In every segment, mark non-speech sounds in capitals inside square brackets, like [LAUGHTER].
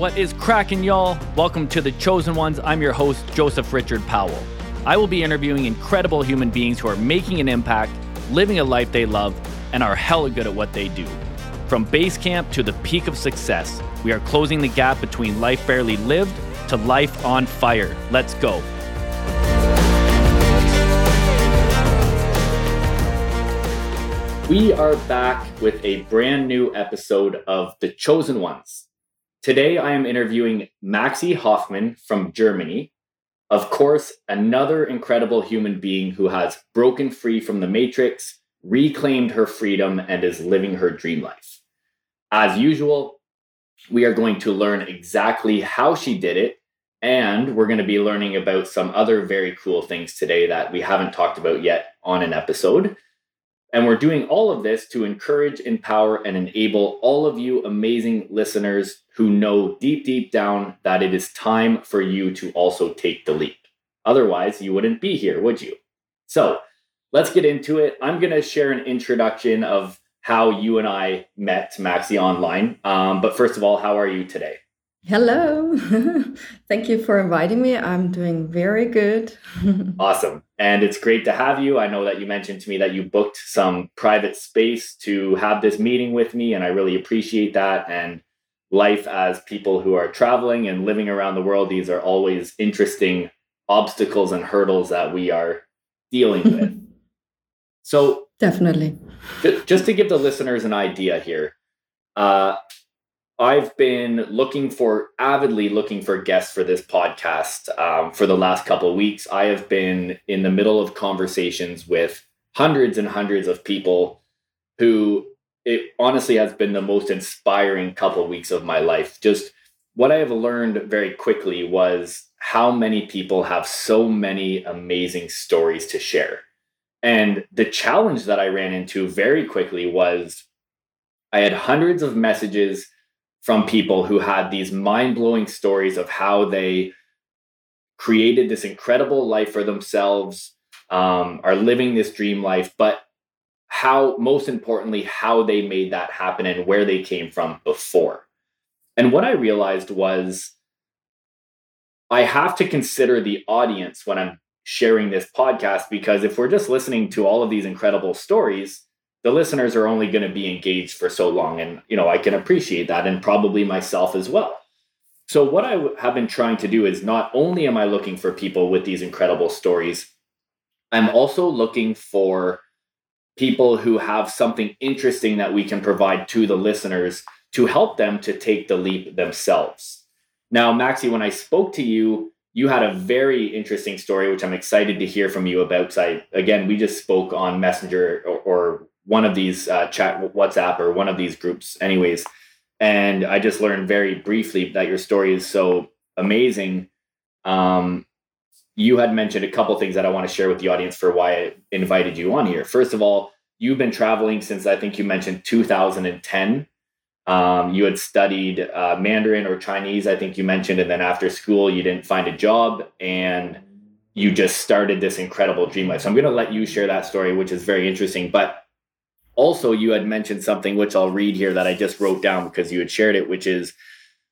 What is cracking, y'all? Welcome to The Chosen Ones. I'm your host, Joseph Richard Powell. I will be interviewing incredible human beings who are making an impact, living a life they love, and are hella good at what they do. From base camp to the peak of success, we are closing the gap between life barely lived to life on fire. Let's go. We are back with a brand new episode of The Chosen Ones. Today, I am interviewing Maxi Hoffmann from Germany. Of course, another incredible human being who has broken free from the matrix, reclaimed her freedom, and is living her dream life. As usual, we are going to learn exactly how she did it, and we're going to be learning about some other very cool things today that we haven't talked about yet on an episode. And we're doing all of this to encourage, empower, and enable all of you amazing listeners who know deep, deep down that it is time for you to also take the leap. Otherwise, you wouldn't be here, would you? So let's get into it. I'm going to share an introduction of how you and I met, Maxi, online. Um, but first of all, how are you today? Hello. [LAUGHS] Thank you for inviting me. I'm doing very good. [LAUGHS] awesome. And it's great to have you. I know that you mentioned to me that you booked some private space to have this meeting with me, and I really appreciate that. And life as people who are traveling and living around the world, these are always interesting obstacles and hurdles that we are dealing [LAUGHS] with. so, definitely. Just to give the listeners an idea here, uh, I've been looking for avidly looking for guests for this podcast um, for the last couple of weeks. I have been in the middle of conversations with hundreds and hundreds of people who it honestly has been the most inspiring couple of weeks of my life. Just what I have learned very quickly was how many people have so many amazing stories to share. And the challenge that I ran into very quickly was I had hundreds of messages from people who had these mind blowing stories of how they created this incredible life for themselves, um, are living this dream life, but how, most importantly, how they made that happen and where they came from before. And what I realized was I have to consider the audience when I'm sharing this podcast because if we're just listening to all of these incredible stories, the listeners are only going to be engaged for so long and you know i can appreciate that and probably myself as well. So what i have been trying to do is not only am i looking for people with these incredible stories i'm also looking for people who have something interesting that we can provide to the listeners to help them to take the leap themselves. Now maxi when i spoke to you you had a very interesting story which i'm excited to hear from you about because i again we just spoke on messenger or, or one of these uh, chat WhatsApp or one of these groups, anyways. And I just learned very briefly that your story is so amazing. Um, you had mentioned a couple things that I want to share with the audience for why I invited you on here. First of all, you've been traveling since I think you mentioned 2010. Um, you had studied uh, Mandarin or Chinese, I think you mentioned, and then after school, you didn't find a job and you just started this incredible dream life. So I'm going to let you share that story, which is very interesting. But also you had mentioned something which I'll read here that I just wrote down because you had shared it, which is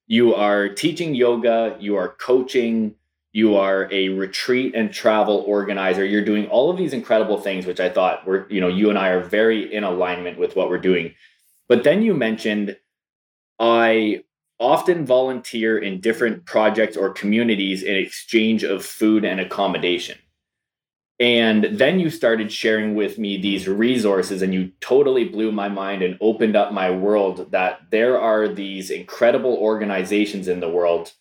you are teaching yoga, you are coaching, you are a retreat and travel organizer. You're doing all of these incredible things, which I thought were, you know, you and I are very in alignment with what we're doing. But then you mentioned I often volunteer in different projects or communities in exchange of food and accommodation. And then you started sharing with me these resources, and you totally blew my mind and opened up my world that there are these incredible organizations in the world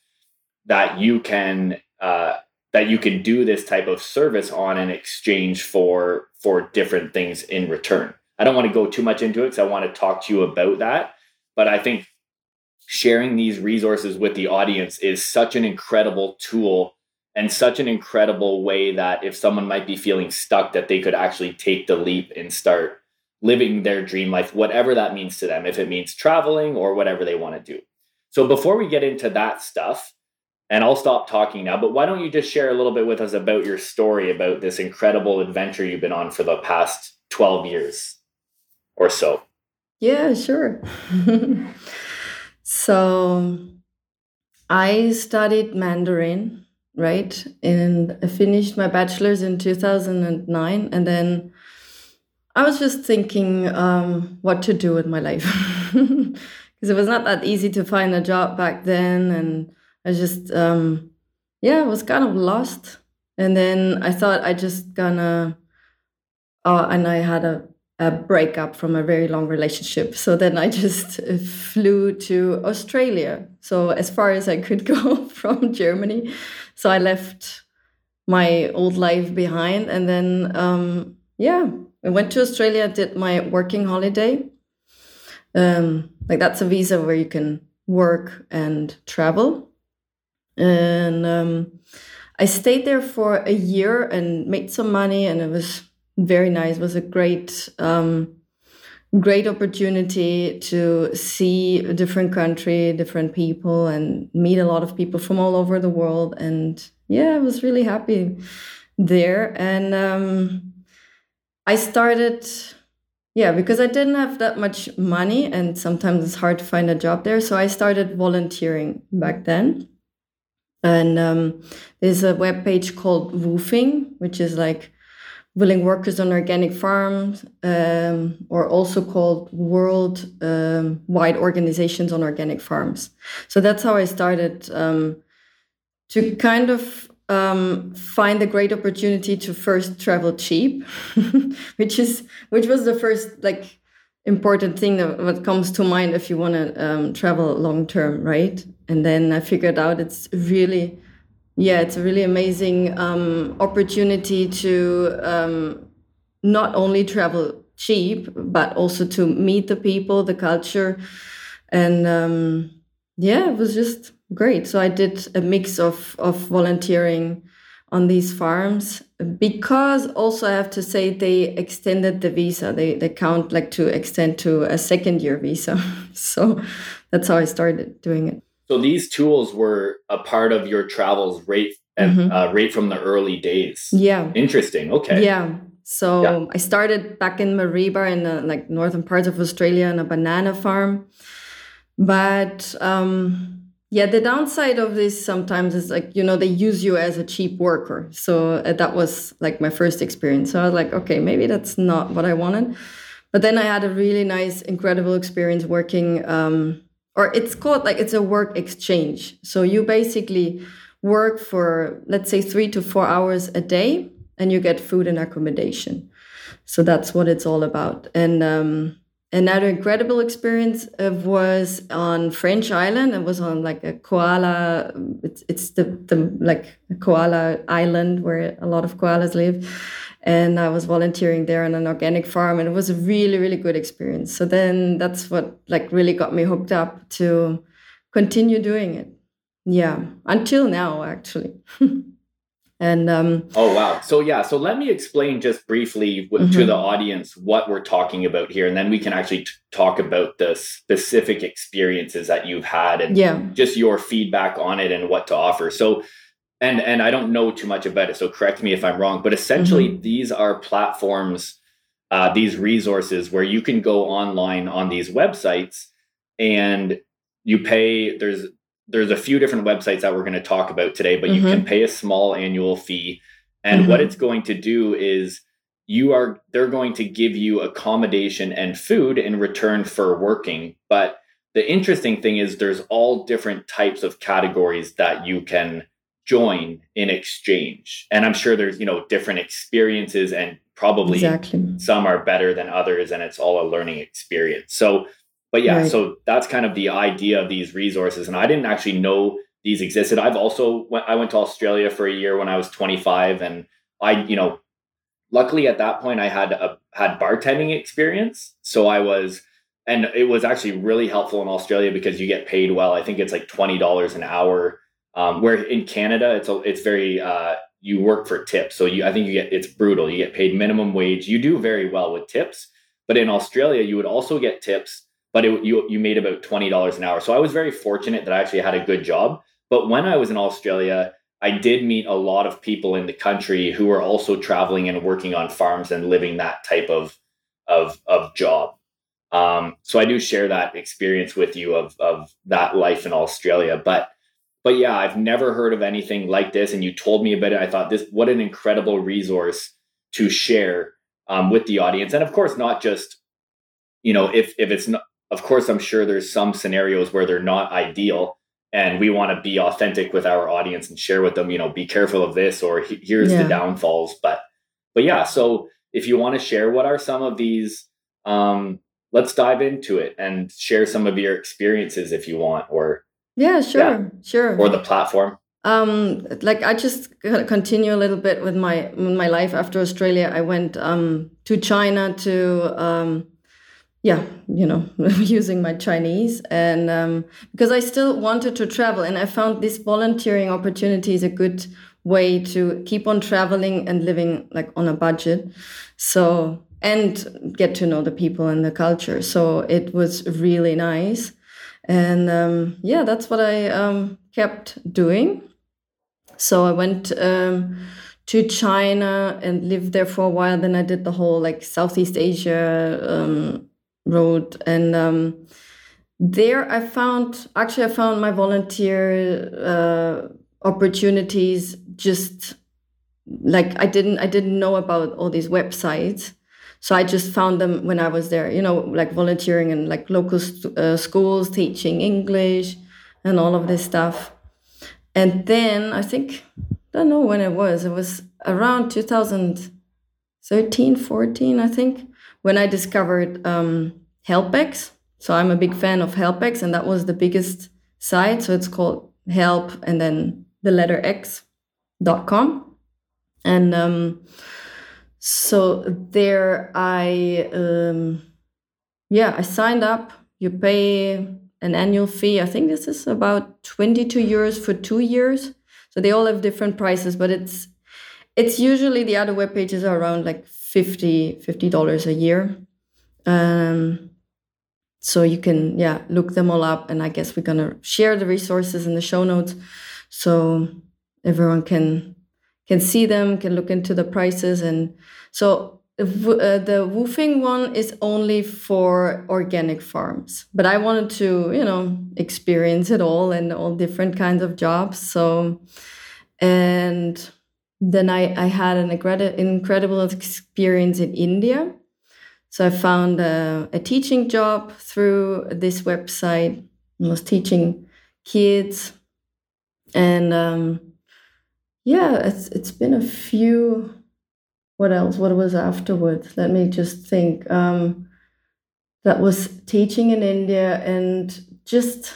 that you can uh, that you can do this type of service on in exchange for for different things in return. I don't want to go too much into it because I want to talk to you about that, but I think sharing these resources with the audience is such an incredible tool and such an incredible way that if someone might be feeling stuck that they could actually take the leap and start living their dream life whatever that means to them if it means traveling or whatever they want to do. So before we get into that stuff and I'll stop talking now but why don't you just share a little bit with us about your story about this incredible adventure you've been on for the past 12 years or so? Yeah sure. [LAUGHS] So I studied Mandarin, right? And I finished my bachelor's in 2009. And then I was just thinking um, what to do with my life. [LAUGHS] Because it was not that easy to find a job back then. And I just, um, yeah, was kind of lost. And then I thought I just gonna, uh, and I had a a breakup from a very long relationship. So then I just [LAUGHS] flew to Australia. So as far as I could [LAUGHS] go from Germany. So I left my old life behind. And then, um, yeah, I went to Australia, did my working holiday. Um, like that's a visa where you can work and travel. And um, I stayed there for a year and made some money, and it was very nice. It was a great, um, great opportunity to see a different country, different people, and meet a lot of people from all over the world. And yeah, I was really happy there. And um, I started, yeah, because I didn't have that much money, and sometimes it's hard to find a job there. So I started volunteering back then. And um, there's a web page called WWOOFing, which is like willing workers on organic farms, um, or also called world um, wide organizations on organic farms. So that's how I started um, to kind of um, find a great opportunity to first travel cheap, [LAUGHS] which is which was the first like important thing that what comes to mind if you want to um, travel long term, right? And then I figured out it's really yeah, it's a really amazing um, opportunity to um, not only travel cheap, but also to meet the people, the culture. And um, yeah, it was just great. So I did a mix of, of volunteering on these farms because also I have to say they extended the visa. They, they count like to extend to a second year visa. [LAUGHS] so that's how I started doing it. So these tools were a part of your travels right and mm-hmm. uh, right from the early days. Yeah. Interesting. Okay. Yeah. So yeah. I started back in Mareeba in the, like northern parts of Australia on a banana farm. But um, yeah, the downside of this sometimes is like, you know, they use you as a cheap worker. So uh, that was like my first experience. So I was like, okay, maybe that's not what I wanted. But then I had a really nice, incredible experience working um, or it's called like it's a work exchange. So you basically work for let's say three to four hours a day, and you get food and accommodation. So that's what it's all about. And um, another incredible experience uh, was on French Island. It was on like a koala. It's it's the the like koala island where a lot of koalas live and I was volunteering there on an organic farm, and it was a really, really good experience. So then that's what like really got me hooked up to continue doing it. Yeah, until now, actually. [LAUGHS] and um, oh wow, so yeah, so let me explain just briefly w- mm-hmm. to the audience what we're talking about here, and then we can actually t- talk about the specific experiences that you've had and yeah. just your feedback on it and what to offer. So and and I don't know too much about it, so correct me if I'm wrong. But essentially, mm-hmm. these are platforms, uh, these resources where you can go online on these websites, and you pay. There's there's a few different websites that we're going to talk about today, but mm-hmm. you can mm-hmm. pay a small annual fee, and mm-hmm. what it's going to do is you are they're going to give you accommodation and food in return for working, but the interesting thing is there's all different types of categories that you can join in exchange. And i'm sure there's you know different experiences and probably exactly. some are better than others and it's all a learning experience. So but yeah right. so that's kind of the idea of these resources. And i didn't actually know these existed. I've also went, i went to australia for a year when i was 25 and i you know luckily at that point i had a had bartending experience. So i was and it was actually really helpful in australia because you get paid well. I think it's like $20 an hour um, where in Canada, it's a, it's very uh, you work for tips, so you I think you get it's brutal. You get paid minimum wage. You do very well with tips, but in Australia, you would also get tips, but it, you you made about twenty dollars an hour. So I was very fortunate that I actually had a good job. But when I was in Australia, I did meet a lot of people in the country who were also traveling and working on farms and living that type of of of job. Um, so I do share that experience with you of of that life in Australia, but but yeah, I've never heard of anything like this. And you told me about it. I thought this, what an incredible resource to share um, with the audience. And of course, not just, you know, if, if it's not, of course, I'm sure there's some scenarios where they're not ideal and we want to be authentic with our audience and share with them, you know, be careful of this or here's yeah. the downfalls. But, but yeah, so if you want to share what are some of these, um, let's dive into it and share some of your experiences if you want, or yeah, sure, yeah, sure, or the platform. Um, like I just continue a little bit with my my life after Australia. I went um to China to um yeah, you know, [LAUGHS] using my Chinese, and um, because I still wanted to travel, and I found this volunteering opportunity is a good way to keep on traveling and living like on a budget. So and get to know the people and the culture. So it was really nice. And um, yeah, that's what I um, kept doing. So I went um, to China and lived there for a while. Then I did the whole like Southeast Asia um, road. And um, there I found, actually, I found my volunteer uh, opportunities just like I didn't I didn't know about all these websites so I just found them when I was there, you know, like volunteering in like local uh, schools, teaching English and all of this stuff. And then I think, I don't know when it was, it was around 2013, 14, I think, when I discovered um, HelpX. So I'm a big fan of HelpX, and that was the biggest site. So it's called help and then the letter x.com. And um, so there I um, yeah I signed up. You pay an annual fee. I think this is about 22 euros for two years. So they all have different prices, but it's it's usually the other web pages are around like 50 50 dollars a year. Um, so you can yeah look them all up, and I guess we're gonna share the resources in the show notes, so everyone can can see them, can look into the prices. And so uh, the WWOOFing one is only for organic farms, but I wanted to, you know, experience it all and all different kinds of jobs. So, and then I, I had an incredible experience in India. So I found a, a teaching job through this website. I was teaching kids and um, yeah, it's it's been a few. What else? What was afterwards? Let me just think. Um, that was teaching in India and just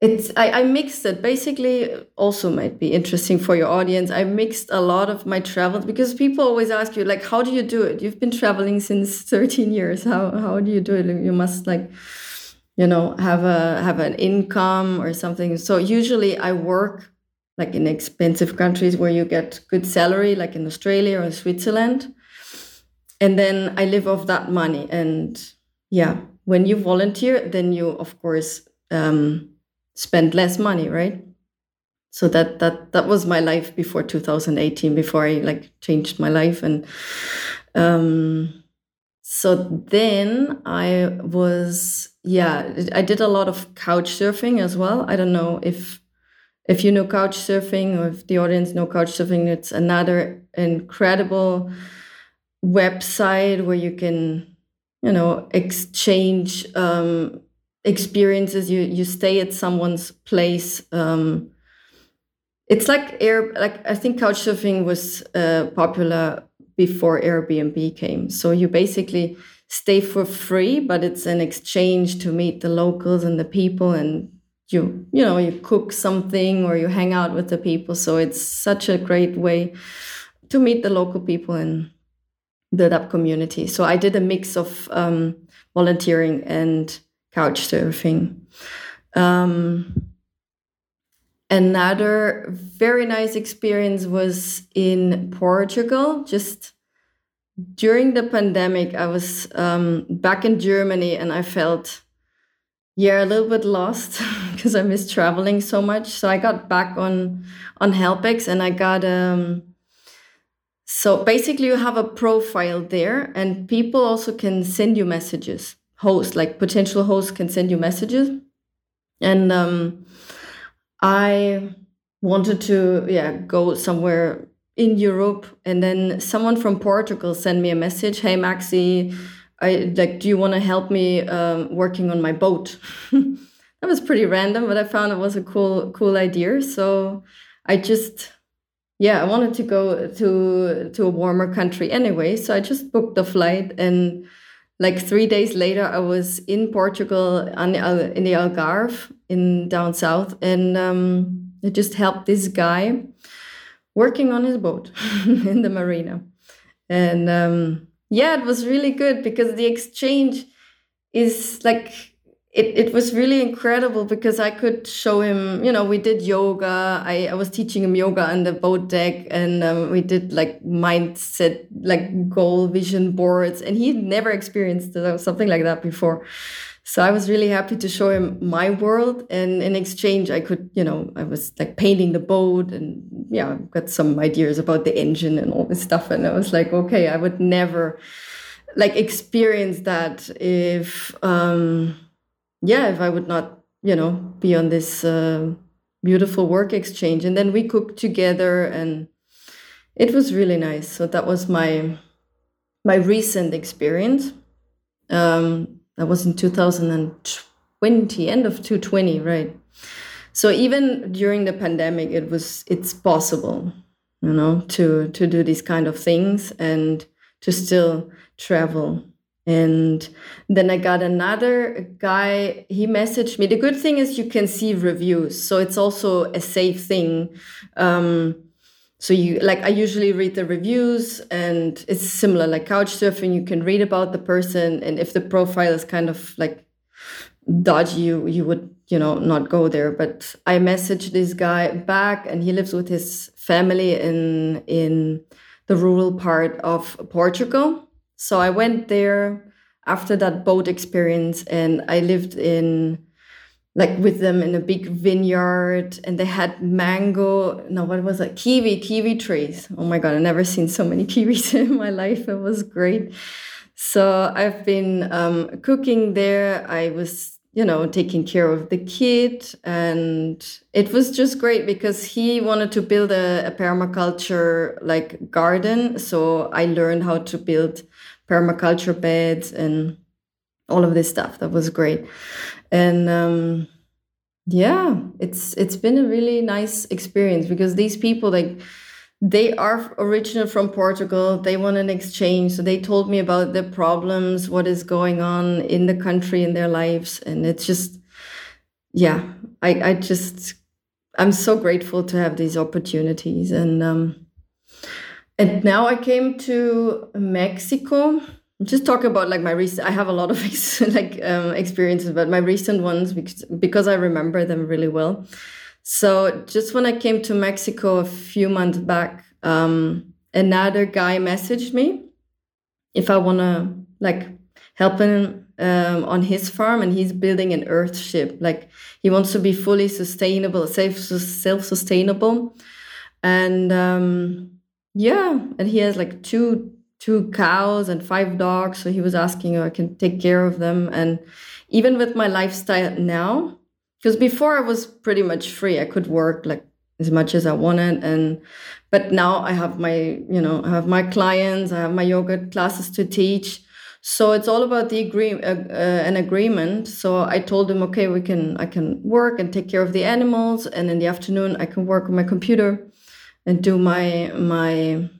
it's I, I mixed it basically also might be interesting for your audience i mixed a lot of my travels because people always ask you like how do you do it you've been traveling since [LAUGHS] 13 years how how do you do it you must like you know have a have an income or something so usually i work like in expensive countries where you get good salary, like in Australia or Switzerland. And then I live off that money. And yeah, when you volunteer, then you of course um, spend less money, right? So that that that was my life before 2018, before I like changed my life. And um, so then I was yeah, I did a lot of couch surfing as well. I don't know if if you know couch surfing or if the audience know couch surfing it's another incredible website where you can you know exchange um, experiences. You you stay at someone's place um, it's like air like i think couch surfing was uh, popular before airbnb came. So you basically stay for free but it's an exchange to meet the locals and the people and you you know you cook something or you hang out with the people. So it's such a great way to meet the local people and build up community. So i did a mix of um, volunteering and couch surfing. Um, another very nice experience was in portugal. Just during the pandemic i was um, back in germany and i felt yeah a little bit lost [LAUGHS] because i miss traveling so much so i got back on on helpx and i got um so basically you have a profile there and people also can send you messages hosts like potential hosts can send you messages and um I wanted to yeah go somewhere in Europe, and then someone from Portugal sent me a message. Hey Maxi, I like. Do you want to help me um, working on my boat? [LAUGHS] that was pretty random, but I found it was a cool cool idea. So I just yeah, I wanted to go to to a warmer country anyway, so I just booked the flight and like three days later, I was in Portugal the, in the Algarve in down south, and um, I just helped this guy working on his boat [LAUGHS] in the marina, and um, yeah, it was really good because the exchange is like it, it was really incredible because I could show him, you know, we did yoga. I, I was teaching him yoga on the boat deck and um, we did like mindset, like goal vision boards. And he never experienced something like that before. So I was really happy to show him my world. And in exchange, I could, you know, I was like painting the boat and yeah, got some ideas about the engine and all this stuff. And I was like, okay, I would never like experience that if, um, yeah, if I would not, you know, be on this uh, beautiful work exchange. And then we cooked together and it was really nice. So that was my my recent experience. Um, that was in 2020, end of 2020, right? So even during the pandemic, it was it's possible, you know, to to do these kind of things and to still travel and then I got another guy, he messaged me. The good thing is you can see reviews. So it's also a safe thing. Um, so you like I usually read the reviews and it's similar like couch surfing you can read about the person and if the profile is kind of like dodgy you you would you know not go there. But I messaged this guy back and he lives with his family in in the rural part of Portugal. So I went there after that boat experience and I lived in like with them in a big vineyard and they had mango no what was it kiwi kiwi trees. Oh my god i never seen so many [LAUGHS] kiwis in my life. It was great. So i've been um, cooking there. I was you know taking care of the kid and it was just great because he wanted to build a, a permaculture like garden. So i learned how to build permaculture beds and all of this stuff. That was great. And um, yeah, it's it's been a really nice experience because these people like they are original from Portugal. They want an exchange. So they told me about their problems, what is going on in the country in their lives. And it's just yeah, I, I just I'm so grateful to have these opportunities. And um and now I came to Mexico. Just talk about like my recent. I have a lot of [LAUGHS] like um, experiences, but my recent ones because because I remember them really well. So just when I came to Mexico a few months back, um, another guy messaged me if I wanna like help him um, on his farm, and he's building an earth ship. Like he wants to be fully sustainable, self self sustainable, and um, yeah, and he has like two two cows and five dogs. So he was asking if I can take care of them. And even with my lifestyle now, because before I was pretty much free, I could work like as much as I wanted. And but now I have my, you know, I have my clients, I have my yoga classes to teach. So it's all about the agree uh, uh, an agreement. So I told him, okay, we can I can work and take care of the animals, and in the afternoon I can work on my computer and do my my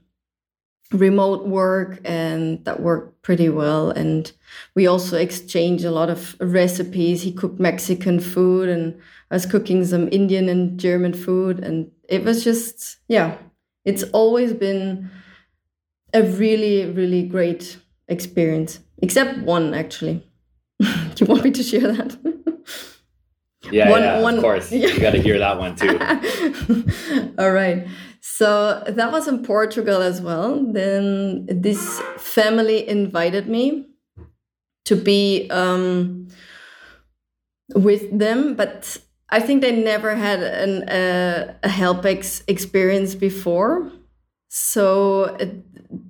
remote work and that worked pretty well. And we also exchanged a lot of recipes. He cooked mexican food and i was cooking some indian and german food. And it was just yeah it's always been a really really great experience. Except one actually. [LAUGHS] Do you want me to share that? Yeah, one, yeah one, of course [LAUGHS] you got to hear that one too. [LAUGHS] All right so that was in Portugal as well. Then this family invited me to be um, with them, but I think they never had an, uh, a help experience before. So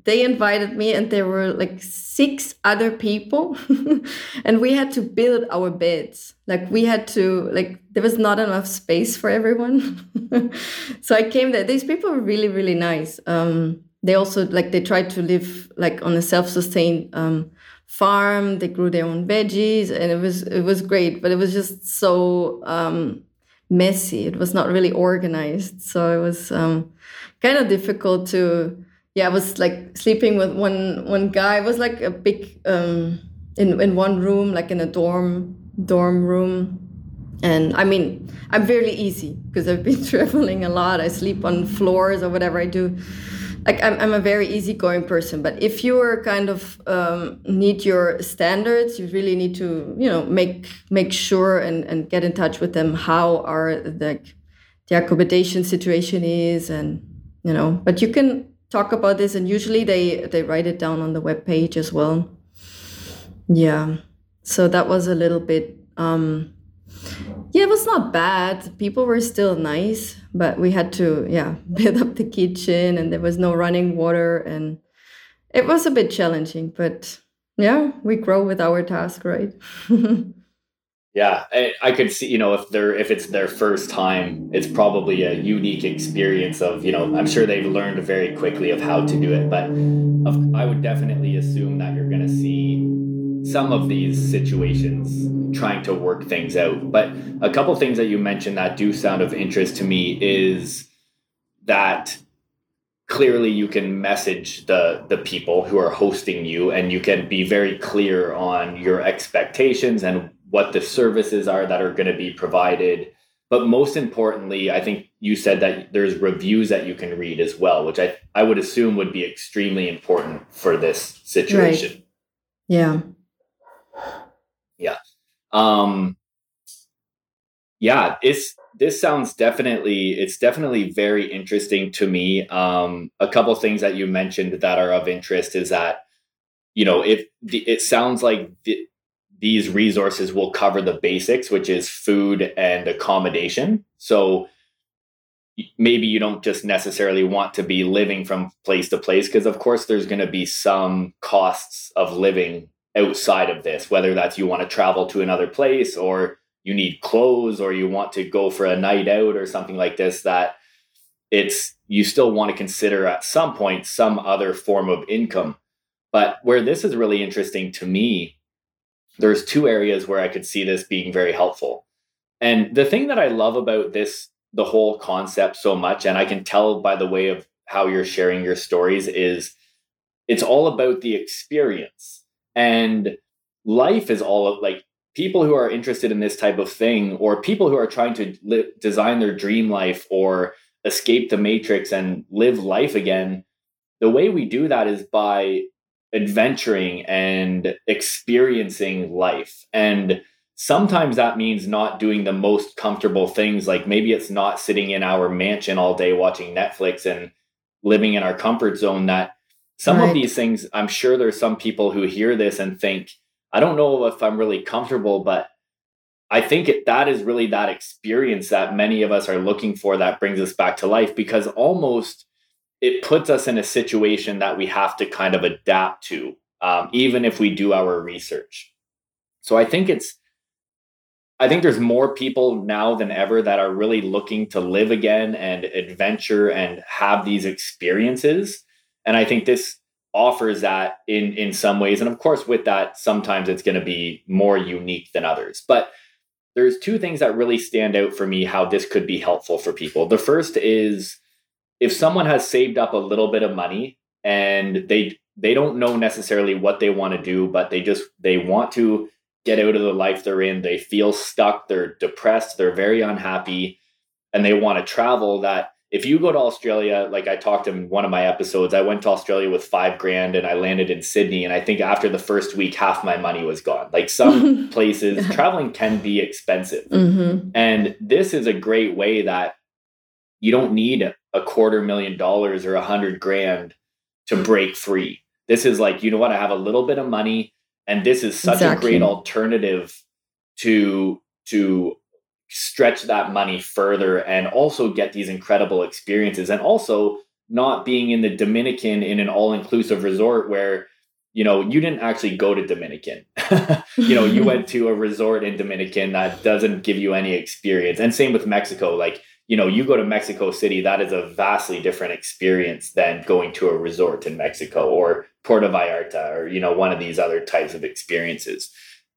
they invited me and there were like six other people. [LAUGHS] And we had to build our beds. Like we had to like there was not enough space for everyone. [LAUGHS] So i came there. These people were really really nice. Um, they also like they tried to live like on a self-sustained um, farm. They grew their own veggies and it was it was great but it was just so um, messy. It was not really organized. So it was um, kind of difficult to yeah i was like sleeping with one one guy. It was like a big um in in one room like in a dorm dorm room. And i mean i'm very easy because i've been [LAUGHS] traveling a lot. I sleep on floors or whatever i do. Like i'm, I'm a very easygoing person but if you are kind of um, need your standards you really need to you know make make sure and and get in touch with them. How are the the accommodation situation is and you know but you can talk about this and usually they they write it down on the web page as well. Yeah. So that was a little bit um yeah it was not bad. People were still nice but we had to yeah [LAUGHS] build up the kitchen and there was no running water and it was a bit challenging but yeah we grow with our task right [LAUGHS] yeah I, I, could see you know if they're if it's their first time it's probably a unique experience of you know i'm sure they've learned very quickly of how to do it but i would definitely assume that you're going to see some of these situations trying to work things out. But a couple things that you mentioned that do sound of interest to me is that clearly you can message the the people who are hosting you and you can be very clear on your expectations and what the services are that are going to be provided. But most importantly, I think you said that there's reviews that you can read as well, which I, I would assume would be extremely important for this situation. Right. Yeah. Yeah. Um, yeah, it's this sounds definitely it's definitely very interesting to me. Um, a couple things that you mentioned that are of interest is that you know if the, it sounds like the, these resources will cover the basics, which is food and accommodation. So maybe you don't just necessarily want to be living from place to place because of course there's going to be some costs of living outside of this whether that's you want to travel to another place or you need clothes or you want to go for a night out or something like this that it's you still want to consider at some point some other form of income but where this is really interesting to me there's two areas where I could see this being very helpful. And the thing that I love about this, the whole concept so much, and I can tell by the way of how you're sharing your stories, is it's all about the experience. And life is all of, like people who are interested in this type of thing, or people who are trying to li- design their dream life or escape the matrix and live life again. The way we do that is by adventuring and experiencing life. And sometimes that means not doing the most comfortable things. Like maybe it's not sitting in our mansion all day watching Netflix and living in our comfort zone. That some right. of these things, I'm sure there's some people who hear this and think, I don't know if I'm really comfortable, but I think it, that is really that experience that many of us are looking for that brings us back to life because almost it puts us in a situation that we have to kind of adapt to, um, even if we do our research. So I think it's, I think there's more people now than ever that are really looking to live again and adventure and have these experiences. And I think this offers that in in some ways. And of course, with that, sometimes it's going to be more unique than others. But there's two things that really stand out for me how this could be helpful for people. The first is if someone has saved up a little bit of money and they they don't know necessarily what they want to do but they just they want to get out of the life they're in they feel stuck they're depressed they're very unhappy and they want to travel that if you go to australia like i talked in one of my episodes i went to australia with five grand and i landed in sydney and i think after the first week half my money was gone. Like some [LAUGHS] places traveling can be expensive. Mm-hmm. and this is a great way that you don't need a quarter million dollars or a hundred grand to break free. This is like, you know what, I have a little bit of money and this is such exactly. a great alternative to to stretch that money further and also get these incredible experiences and also not being in the Dominican in an all inclusive resort where you know you didn't actually go to Dominican. [LAUGHS] you know, you [LAUGHS] went to a resort in Dominican that doesn't give you any experience. And same with Mexico. Like you know, you go to Mexico City, that is a vastly different experience than going to a resort in Mexico or Puerto Vallarta or, you know, one of these other types of experiences.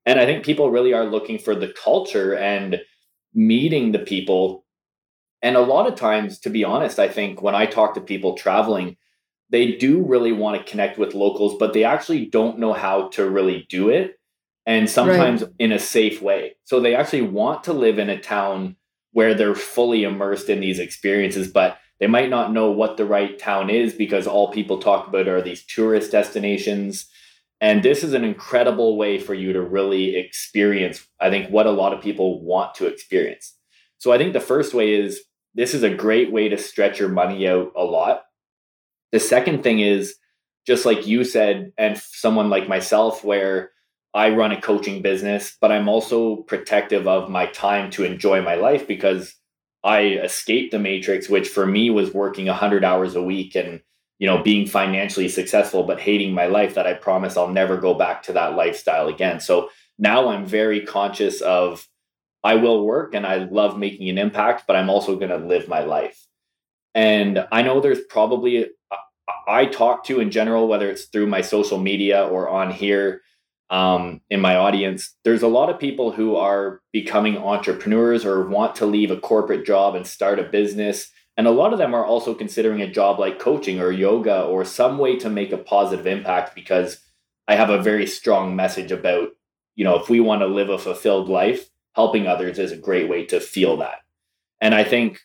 And I think people really are looking for the culture and meeting the people. And a lot of times, to be honest, I think when I talk to people traveling, they do really want to connect with locals, but they actually don't know how to really do it. And sometimes right. in a safe way. So they actually want to live in a town where they're fully immersed in these experiences, but they might not know what the right town is because all people talk about are these tourist destinations. And this is an incredible way for you to really experience, I think, what a lot of people want to experience. So I think the first way is this is a great way to stretch your money out a lot. The second thing is, just like you said, and someone like myself, where I run a coaching business, but I'm also protective of my time to enjoy my life because I escaped the matrix, which for me was working 100 hours a week and you know being financially successful but hating my life that I promise I'll never go back to that lifestyle again. So now I'm very conscious of I will work and I love making an impact, but I'm also going to live my life. And I know there's probably I talk to in general, whether it's through my social media or on here, um, in my audience, there's a lot of people who are becoming entrepreneurs or want to leave a corporate job and start a business. And a lot of them are also considering a job like coaching or yoga or some way to make a positive impact because I have a very strong message about, you know, if we want to live a fulfilled life, helping others is a great way to feel that. And I think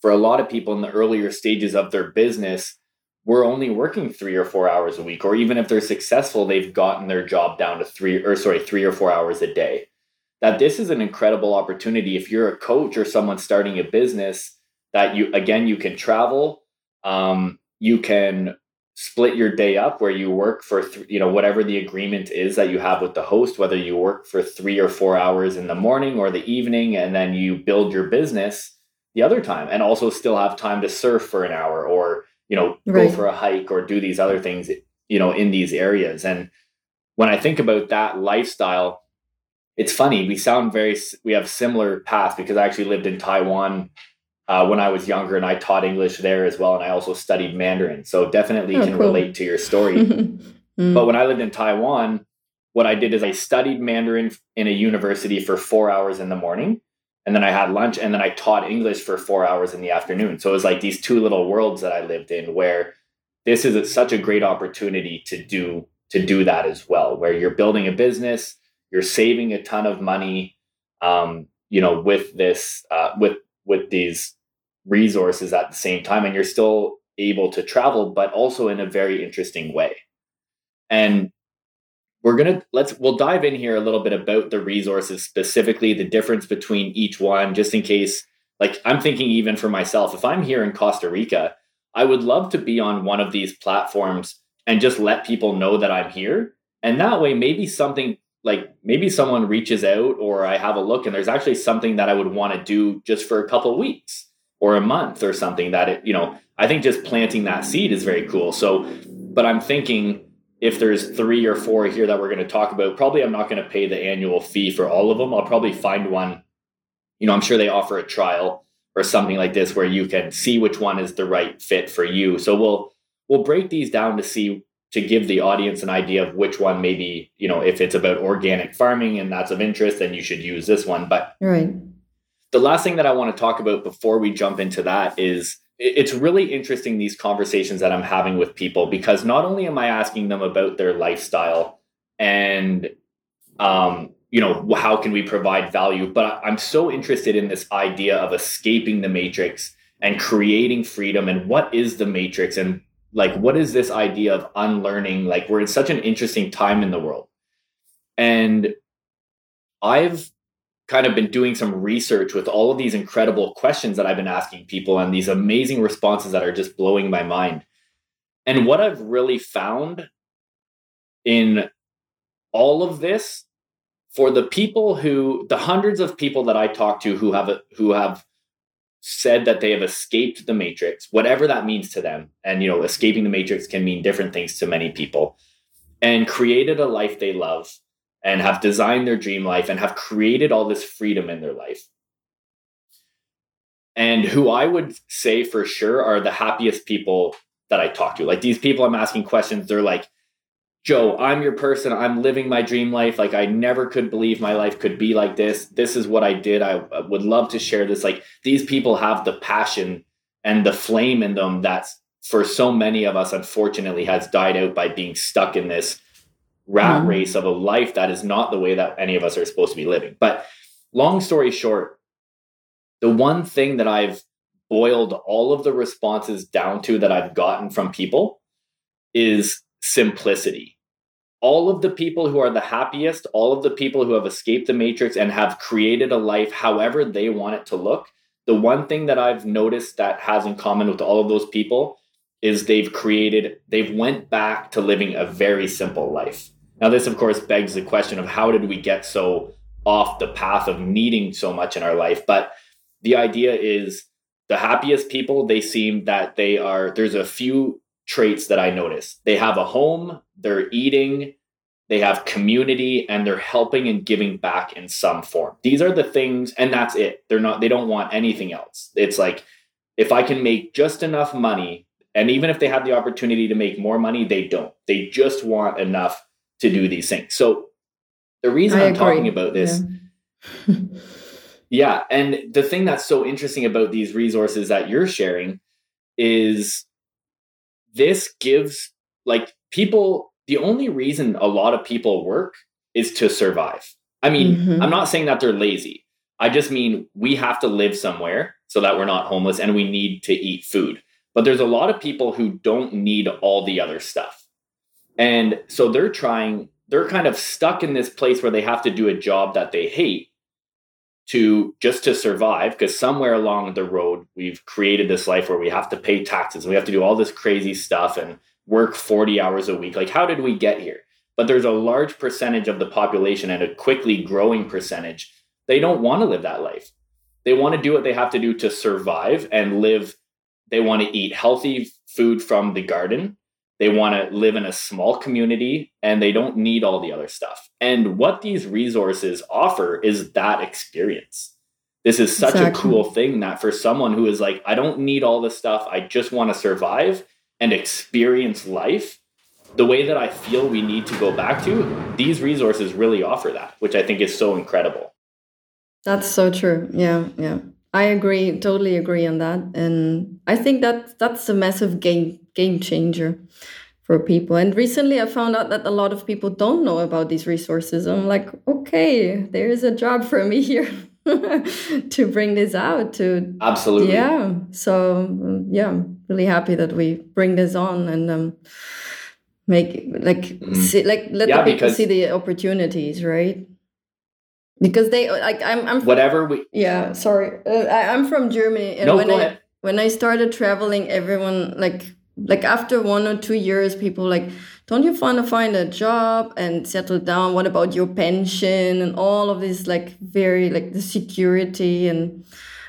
for a lot of people in the earlier stages of their business, we're only working three or four hours a week, or even if they're successful, they've gotten their job down to three or sorry, three or four hours a day. That this is an incredible opportunity. If you're a coach or someone starting a business, that you again you can travel, um, you can split your day up where you work for th- you know whatever the agreement is that you have with the host whether you work for 3 or 4 hours in the morning or the evening and then you build your business the other time and also still have time to surf for an hour or you know, right. go for a hike or do these other things, you know, in these areas. And when I think about that lifestyle, it's funny. We sound very, we have similar paths because I actually lived in Taiwan uh, when I was younger and I taught English there as well. And I also studied Mandarin. So definitely oh, can cool. relate to your story. [LAUGHS] mm. But when I lived in Taiwan, what I did is I studied Mandarin in a university for four hours in the morning and then I had lunch and then I taught English for four hours in the afternoon. So it was like these two little worlds that I lived in where this is a, such a great opportunity to do to do that as well, where you're building a business, you're saving a ton of money, um, you know, with this uh, with with these resources at the same time, and you're still able to travel, but also in a very interesting way. And we're gonna let's we'll dive in here a little bit about the resources specifically the difference between each one just in case like i'm thinking even for myself if i'm here in costa rica i would love to be on one of these platforms and just let people know that i'm here. And that way maybe something like maybe someone reaches out or i have a look and there's actually something that i would want to do just for a couple weeks or a month or something that it you know i think just planting that seed is very cool. So but i'm thinking if there's three or four here that we're going to talk about, probably I'm not going to pay the annual fee for all of them. I'll probably find one. You know, I'm sure they offer a trial or something like this where you can see which one is the right fit for you. So we'll we'll break these down to see to give the audience an idea of which one maybe, you know, if it's about organic farming and that's of interest, then you should use this one. But right. The last thing that I want to talk about before we jump into that is it's really interesting these conversations that I'm having with people because not only am I asking them about their lifestyle and um, you know how can we provide value, but I'm so interested in this idea of escaping the matrix and creating freedom and what is the matrix and like what is this idea of unlearning? Like we're in such an interesting time in the world. And I've kind of been doing some research with all of these incredible questions that I've been asking people and these amazing responses that are just blowing my mind. And what I've really found in all of this for the people who the hundreds of people that I talk to who have who have said that they have escaped the matrix, whatever that means to them. And, you know, escaping the matrix can mean different things to many people, and created a life they love and have designed their dream life and have created all this freedom in their life. And who I would say for sure are the happiest people that I talk to. Like these people I'm asking questions, they're like, Joe, I'm your person. I'm living my dream life. Like, I never could believe my life could be like this. This is what I did. I uh, would love to share this. Like, these people have the passion and the flame in them that's for so many of us, unfortunately, has died out by being stuck in this rat mm-hmm. race of a life that is not the way that any of us are supposed to be living. But long story short, the one thing that I've boiled all of the responses down to that I've gotten from people is simplicity. All of the people who are the happiest, all of the people who have escaped the matrix and have created a life however they want it to look, the one thing that I've noticed that has in common with all of those people is they've created, they've went back to living a very simple life. Now, this of course begs the question of how did we get so off the path of needing so much in our life? But the idea is the happiest people, they seem that they are, there's a few traits that I notice. They have a home, they're eating, they have community, and they're helping and giving back in some form. These are the things, and that's it. They're not, they don't want anything else. It's like, if I can make just enough money, and even if they have the opportunity to make more money, they don't. They just want enough to do these things. So the reason I am talking about this, yeah. [LAUGHS] yeah, and the thing that's so interesting about these resources that you're sharing is this gives like people the only reason a lot of people work is to survive. I mean, mm-hmm. I'm not saying that they're lazy. I just mean we have to live somewhere so that we're not homeless and we need to eat food. But there's a lot of people who don't need all the other stuff. And so they're trying, they're kind of stuck in this place where they have to do a job that they hate to just to survive because somewhere along the road we've created this life where we have to pay taxes and we have to do all this crazy stuff and work 40 hours a week. Like how did we get here? But there's a large percentage of the population and a quickly growing percentage they don't want to live that life. They want to do what they have to do to survive and live they want to eat healthy food from the garden they want to live in a small community and they don't need all the other stuff. And what these resources offer is that experience. This is such exactly. a cool thing that for someone who is like, I don't need all this stuff, I just want to survive and experience life the way that I feel we need to go back to, these resources really offer that, which I think is so incredible. That's so true. Yeah, yeah. I agree, totally agree on that. And I think that that's a massive game game changer for people. And recently I found out that a lot of people don't know about these resources. I'm like, okay, there is a job for me here [LAUGHS] to bring this out to Absolutely. Yeah. So yeah, I'm really happy that we bring this on and um make like mm. see, like let yeah, the people see the opportunities, right? Because they like I'm I'm whatever we yeah sorry. Uh, I, I'm from Germany and no, when I ahead. when I started traveling everyone like like after one or two years people like don't you want to find a job and settle down? What about your pension? and all of this like very like the security and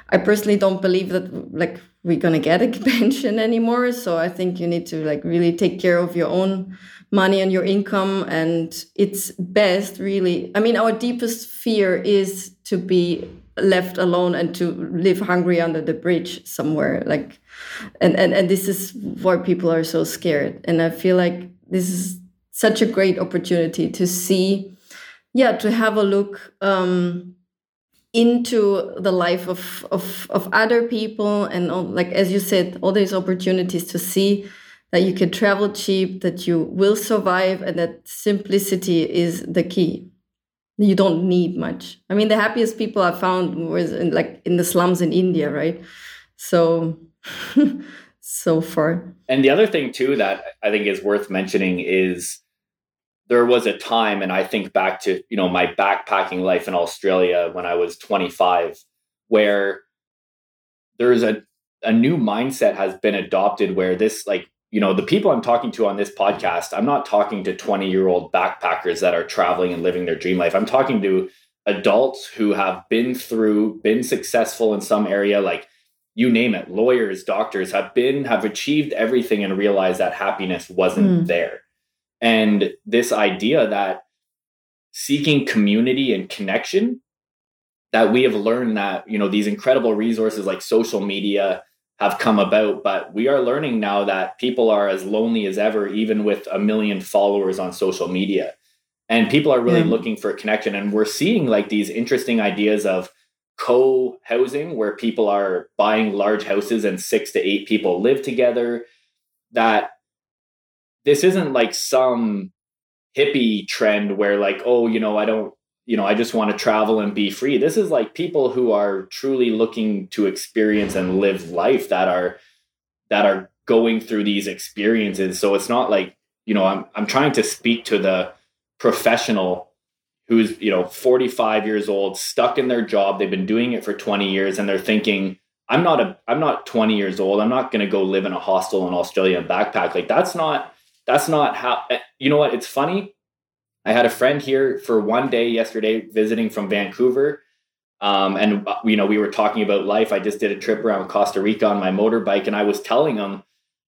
i personally don't believe that like we're gonna get a [LAUGHS] pension anymore so i think you need to like really take care of your own money and your income and it's best really i mean our deepest fear is to be left alone and to live hungry under the bridge somewhere like and and, and this is why people are so scared. And i feel like this is such a great opportunity to see yeah to have a look um into the life of of of other people and all, like as you said all these opportunities to see that you can travel cheap that you will survive and that simplicity is the key. You don't need much. I mean the happiest people i found was in, like in the slums in india right? So [LAUGHS] so far. And the other thing too that i think is worth mentioning is there was a time and i think back to you know my backpacking life in australia when i was 25 where there's a a new mindset has been adopted where this like you know, the people I'm talking to on this podcast, I'm not talking to 20 year old backpackers that are traveling and living their dream life. I'm talking to adults who have been through, been successful in some area, like you name it, lawyers, doctors have been, have achieved everything and realized that happiness wasn't mm. there. And this idea that seeking community and connection, that we have learned that, you know, these incredible resources like social media have come about, but we are learning now that people are as lonely as ever, even with a million followers on social media. And people are really yeah. looking for a connection. And we're seeing like these interesting ideas of, co housing where people are buying large houses and six to eight people live together. That this isn't like some hippie trend where, like, oh, you know, I don't, you know, I just want to travel and be free. This is like people who are truly looking to experience and live life that are that are going through these experiences. So it's not like, you know, I'm I'm trying to speak to the professional who's you know 45 years old stuck in their job they've been doing it for 20 years and they're thinking i'm not a i'm not 20 years old i'm not going to go live in a hostel in australia and backpack like that's not that's not how eh, you know what it's funny i had a friend here for one day yesterday visiting from vancouver um, and you know we were talking about life i just did a trip around costa rica on my motorbike and i was telling him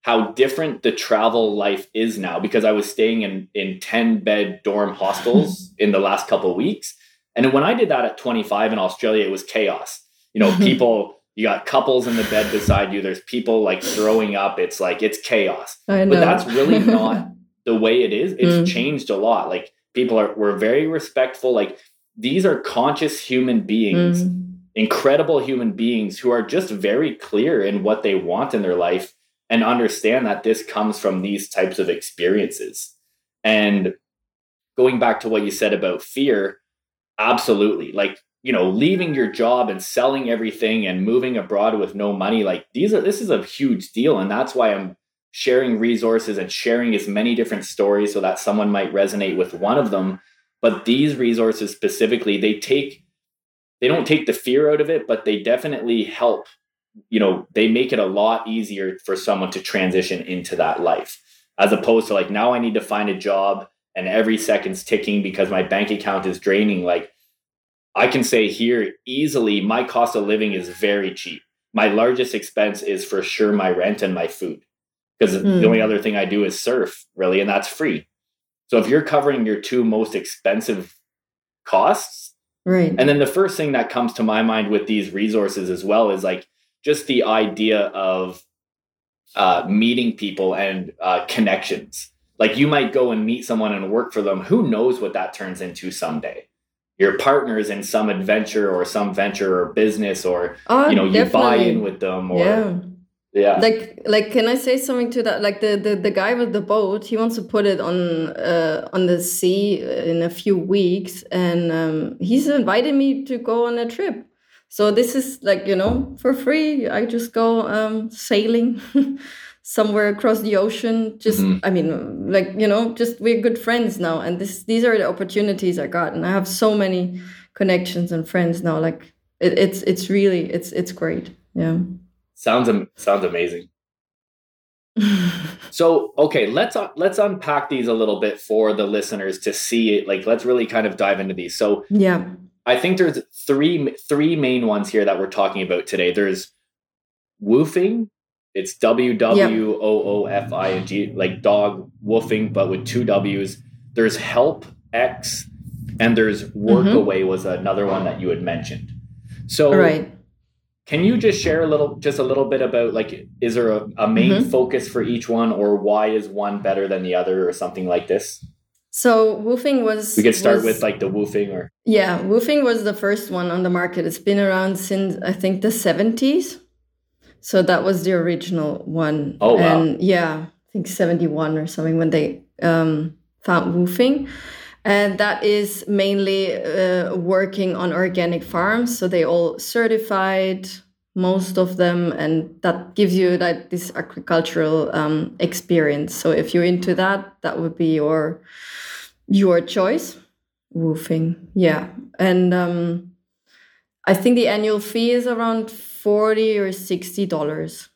how different the travel life is now because I was staying in in 10 bed dorm hostels [LAUGHS] in the last couple of weeks. And when I did that at 25 in Australia, it was chaos. You know, [LAUGHS] people, you got couples in the bed beside you, there's people like throwing up. It's like it's chaos. But that's really not [LAUGHS] the way it is. It's mm. changed a lot. Like people are we're very respectful. Like these are conscious human beings, mm. incredible human beings who are just very clear in what they want in their life and understand that this comes from these types of experiences. And going back to what you said about fear, absolutely. Like, you know, leaving your job and selling everything and moving abroad with no money, like these are this is a huge deal. And that's why I'm sharing resources and sharing as many different stories so that someone might resonate with one of them. But these resources specifically, they take they don't take the fear out of it, but they definitely help you know they make it a lot easier for someone to transition into that life. As opposed to like now i need to find a job and every second's ticking because my bank account is draining like i can say here easily my cost of living is very cheap. My largest expense is for sure my rent and my food because mm. the only hmm. other thing i do is surf really and that's free so if you're covering your two most expensive costs right and then the first thing that comes to my mind with these resources as well is like just the idea of uh, meeting people and uh, connections. Like you might go and meet someone and work for them. Who knows what that turns into someday? Your partners in some adventure or some venture or business, or oh, you know, you buy in with them, or yeah. Yeah. Like like can I say something to that? Like the the, the guy with the boat, he wants to put it on uh, on the sea in a few weeks and um, he's invited me to go on a trip. So this is like, you know, for free. I just go um, sailing [LAUGHS] somewhere across the ocean. Just, mm-hmm. I mean, like, you know, just we're good friends now. And this, these are the opportunities I got. And I have so many connections and friends now. Like it, it's, it's really, it's, it's great. Yeah. Sounds, sounds amazing. [LAUGHS] so okay let's uh, let's unpack these a little bit for the listeners to see it like let's really kind of dive into these so yeah I think there's three three main ones here that we're talking about today. There's WWOOFing. It's W W O O F I N G, like dog woofing, but with two W's. There's help X, and there's work mm-hmm. away was another one that you had mentioned. So right. Can you just share a little, just a little bit about like, is there a, a main mm-hmm. focus for each one, or why is one better than the other, or something like this? So WWOOFing was. We could start was, with like the WWOOFing or. Yeah, WWOOFing was the first one on the market. It's been around since I think the seventies. So that was the original one. Oh wow! And yeah, I think seventy one or something when they um, found WWOOFing, and that is mainly uh, working on organic farms. So they all certified most of them and that gives you like this agricultural um, experience. So if you're into that that would be your your choice. WWOOFing. Yeah. And um, i think the annual fee is around 40 or 60 dollars.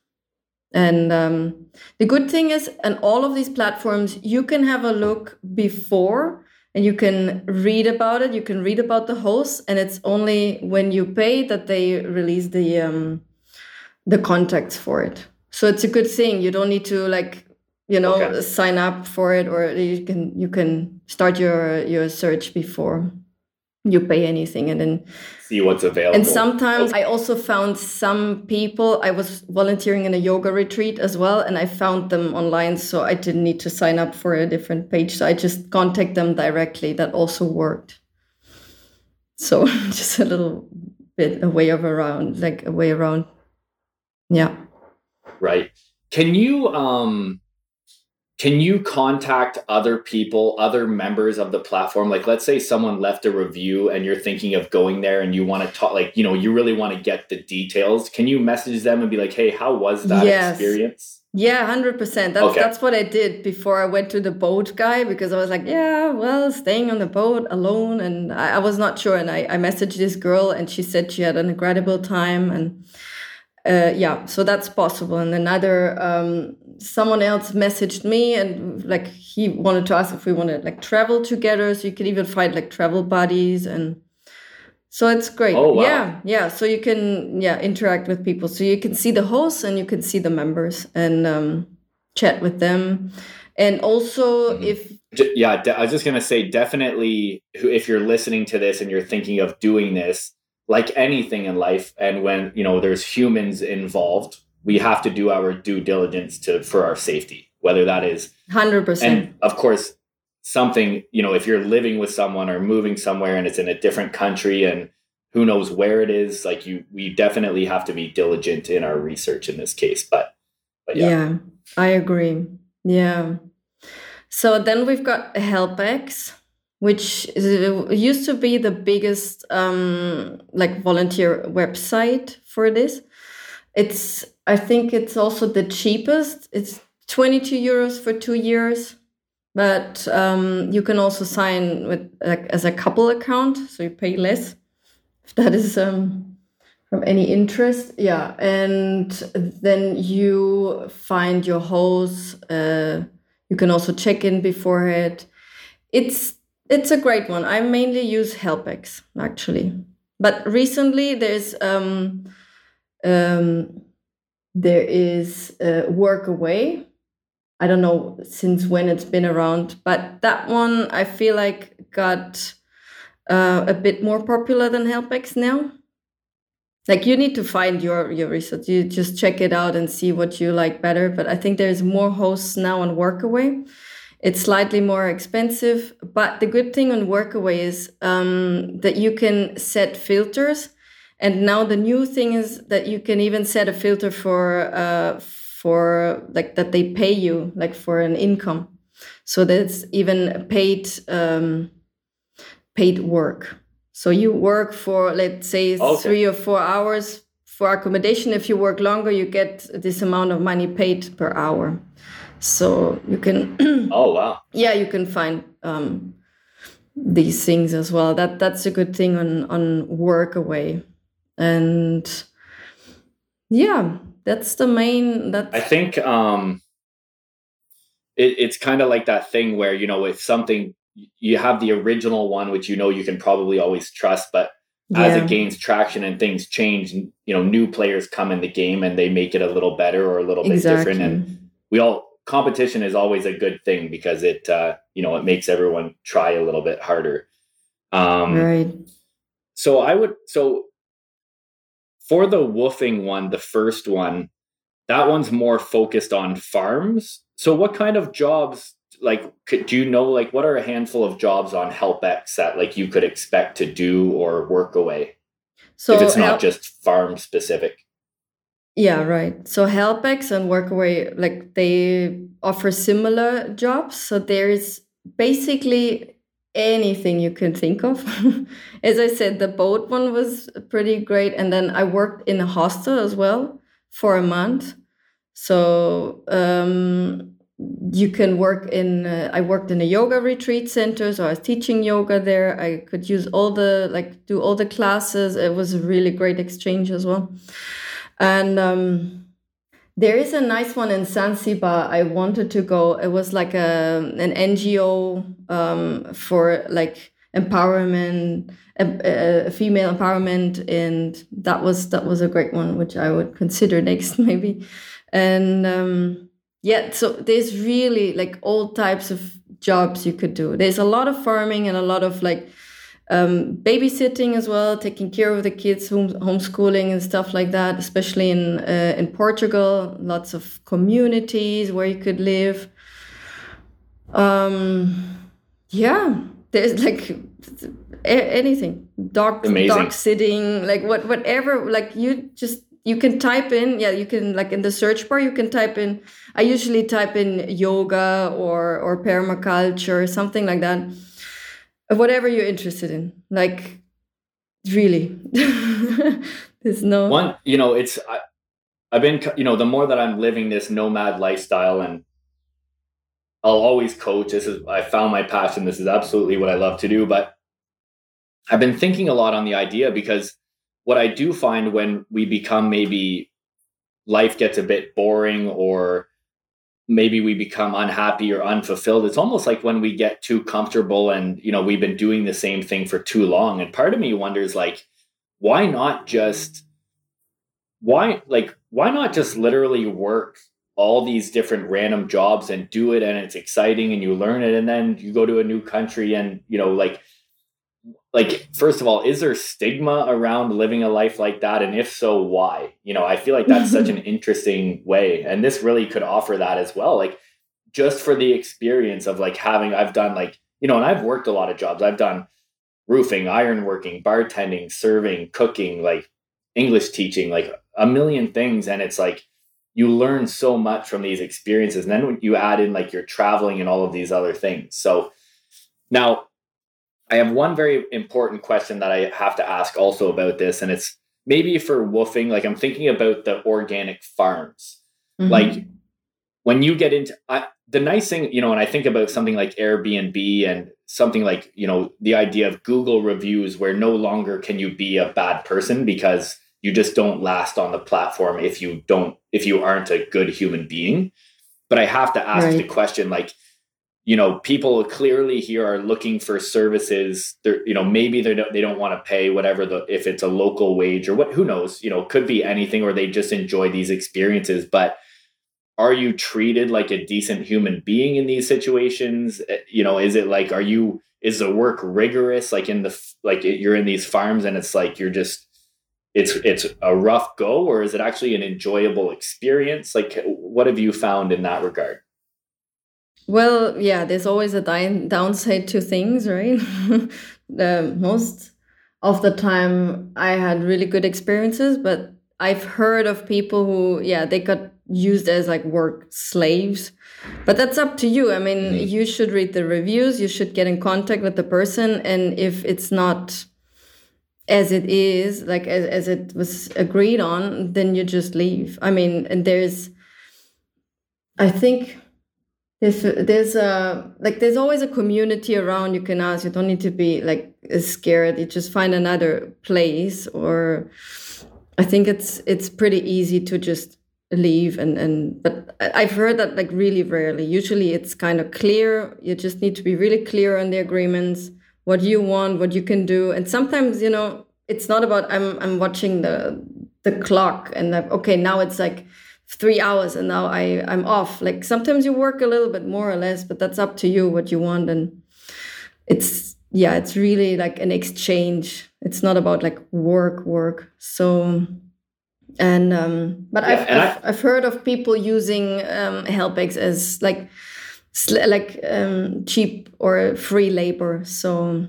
And um, the good thing is and all of these platforms you can have a look before and you can read about it you can read about the hosts and it's only when you pay that they release the um, the contacts for it. So it's a good thing. You don't need to like you know okay. sign up for it, or you can you can start your your search before you pay anything and then see what's available. And sometimes I also found some people, I was volunteering in a yoga retreat as well, and I found them online. So I didn't need to sign up for a different page. So I just contact them directly. That also worked. So [LAUGHS] just a little bit a way of around, like a way around. Yeah. Right. Can you um can you contact other people other members of the platform? Like let's say someone left a review and you're thinking of going there and you want to talk like you know you really want to get the details. Can you message them and be like hey how was that yes. experience? Yeah 100% that's okay. that's what i did before i went to the boat guy because i was like yeah well staying on the boat alone and i, I was not sure. And I, I messaged this girl and she said she had an incredible time and uh, yeah so that's possible and another um, someone else messaged me and like he wanted to ask if we want to like travel together so you can even find like travel buddies and so it's great oh, wow. yeah yeah so you can yeah interact with people so you can see the hosts and you can see the members and um, chat with them and also mm-hmm. if yeah i was just to say definitely if you're listening to this and you're thinking of doing this like anything in life and when you know there's humans involved we have to do our due diligence to for our safety whether that is 100% and of course something you know if you're living with someone or moving somewhere and it's in a different country and who knows where it is like you we definitely have to be diligent in our research in this case but, but yeah. yeah i agree. Yeah. So then we've got helpx which used to be the biggest um, like volunteer website for this. It's I think it's also the cheapest. It's 22 euros for two years, but um, you can also sign with like as a couple account, so you pay less. [LAUGHS] If that is um, from any interest, yeah, and then you find your host. Uh, you can also check in beforehand. It's it's a great one. I mainly use HelpX actually, but recently there's um, um, there is uh, Workaway. I don't know since when it's been around, but that one I feel like got uh, a bit more popular than HelpX now. Like you need to find your your research. You just check it out and see what you like better. But I think there's more hosts now on Workaway it's slightly more expensive, but the good thing on Workaway is um, that you can set filters. And now the new thing is that you can even set a filter for uh, for like that they pay you like for an income. So that's even paid um, paid work. So you work for let's say okay. three or four hours for accommodation. If you work longer, you get this amount of money paid per hour so you can [CLEARS THROAT] oh wow yeah you can find um, these things as well that that's a good thing on on Workaway and yeah that's the main that i think um it, it's kind of like that thing where you know with something you have the original one which you know you can probably always trust but yeah. as it gains traction and things change you know new players come in the game and they make it a little better or a little bit exactly. different and we all competition is always a good thing because it uh, you know it makes everyone try a little bit harder. Um, right. So I would so for the WWOOFing one, the first one, that one's more focused on farms. So what kind of jobs like could, do you know like what are a handful of jobs on HelpX that like you could expect to do or Workaway? So if it's not help- just farm specific. Yeah, right. So HelpX and Workaway, like they offer similar jobs. So there's basically anything you can think of. [LAUGHS] as I said, the boat one was pretty great. And then I worked in a hostel as well for a month. So um, you can work in, uh, I worked in a yoga retreat center. So I was teaching yoga there. I could use all the, like, do all the classes. It was a really great exchange as well. And um, there is a nice one in Zanzibar. I wanted to go. It was like a an NGO um, for like empowerment, a, a, female empowerment, and that was that was a great one, which I would consider [LAUGHS] next maybe. And um, yeah, so there's really like all types of jobs you could do. There's a lot of farming and a lot of like um, babysitting as well, taking care of the kids, home, homeschooling and stuff like that. Especially in uh, in Portugal, lots of communities where you could live. Um, yeah, there's like anything dog Amazing. dog sitting like what whatever like you just you can type in yeah you can like in the search bar you can type in i usually type in yoga or or permaculture something like that whatever you're interested in. Like really. [LAUGHS] There's no one you know it's I, i've been you know the more that i'm living this nomad lifestyle and i'll always coach this is i found my passion this is absolutely what i love to do but i've been thinking a lot on the idea because what I do find when we become maybe life gets a bit boring or maybe we become unhappy or unfulfilled. It's almost like when we get too comfortable and you know we've been doing the same thing for too long. And part of me wonders like why not just why like why not just literally work all these different random jobs and do it and it's exciting and you learn it and then you go to a new country and you know like like first of all is there stigma around living a life like that? And if so why? You know i feel like that's such [LAUGHS] an interesting way and this really could offer that as well like just for the experience of like having i've done like you know and i've worked a lot of jobs. I've done roofing ironworking bartending serving cooking like english teaching like a million things. And it's like you learn so much from these experiences. And then when you add in like you're traveling and all of these other things. So now I have one very important question that I have to ask also about this, and it's maybe for WWOOFing. Like I'm thinking about the organic farms. Mm-hmm. Like when you get into I, the nice thing, you know, and I think about something like Airbnb and something like you know the idea of Google reviews, where no longer can you be a bad person because you just don't last on the platform if you don't if you aren't a good human being. But I have to ask right. the question, like you know people clearly here are looking for services. They're you know maybe they don't they don't want to pay whatever the if it's a local wage or what who knows you know could be anything or they just enjoy these experiences. But are you treated like a decent human being in these situations? Eh, you know is it like are you is the work rigorous? Like in the like you're in these farms and it's like you're just it's it's a rough go or is it actually an enjoyable experience? Like what have you found in that regard well, yeah, there's always a downside to things, right? [LAUGHS] the most of the time I had really good experiences, but I've heard of people who, yeah, they got used as like work slaves. But that's up to you. I mean, mm-hmm. you should read the reviews, you should get in contact with the person. And if it's not as it is, like as, as it was agreed on, then you just leave. I mean, and there's, I think there's there's a like there's always a community around you can ask. You don't need to be like scared. You just find another place or i think it's it's pretty easy to just leave and and but i've heard that like really rarely. Usually it's kind of clear. You just need to be really clear on the agreements what you want what you can do. And sometimes you know it's not about i'm i'm watching the the clock and like okay now it's like three hours and now I, I'm off. Like sometimes you work a little bit more or less, but that's up to you what you want. And it's, yeah, it's really like an exchange. It's not about like work, work. So, and, um, but yeah, I've, and I've, I, have heard of people using, um, HelpX as like, like, um, cheap or free labor. So,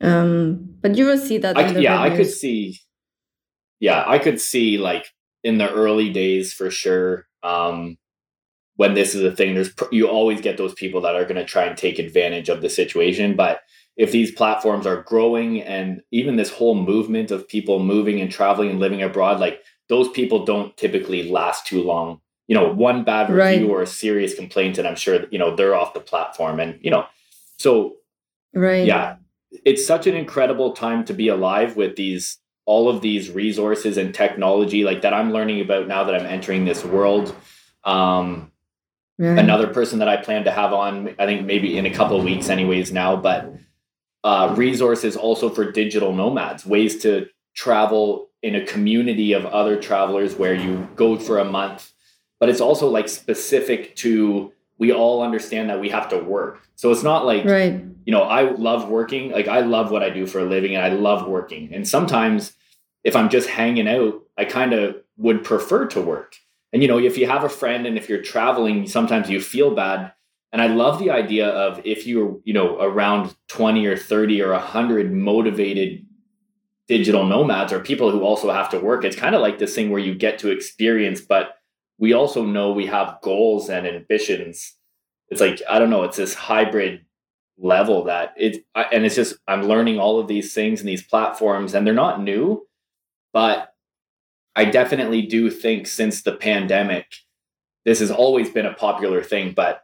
um, but you will see that. I, yeah, I could see, yeah, I could see like in the early days for sure. Um, when this is a thing, there's you always get those people that are going to try and take advantage of the situation. But if these platforms are growing and even this whole movement of people moving and traveling and living abroad, like those people don't typically last too long. You know, one bad review right. or a serious complaint, and I'm sure you know they're off the platform. And you know, so right, yeah, it's such an incredible time to be alive with these all of these resources and technology like that I'm learning about now that I'm entering this world. Um, Another person that I plan to have on, I think maybe in a couple of weeks, anyways. Now, but uh, resources also for digital nomads, ways to travel in a community of other travelers where you go for a month, but it's also like specific to we all understand that we have to work. So it's not like right. you know, I love working, like I love what I do for a living and I love working. And sometimes if I'm just hanging out, I kind of would prefer to work. And you know, if you have a friend and if you're traveling, sometimes you feel bad. And I love the idea of if you're, you know, around 20 or 30 or 100 motivated digital nomads or people who also have to work, it's kind of like this thing where you get to experience, but we also know we have goals and ambitions. It's like, I don't know, it's this hybrid level that it, and it's just, I'm learning all of these things and these platforms, and they're not new, but I definitely do think since the pandemic, this has always been a popular thing, but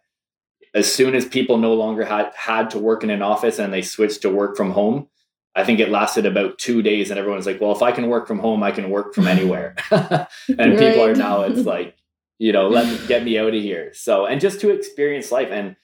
as soon as people no longer had had to work in an office and they switched to work from home, I think it lasted about two days, and everyone's like, "Well, if I can work from home, I can work from [LAUGHS] anywhere." [LAUGHS] and right. people are now, it's [LAUGHS] like, you know, let me [LAUGHS] get me out of here. So, and just to experience life, and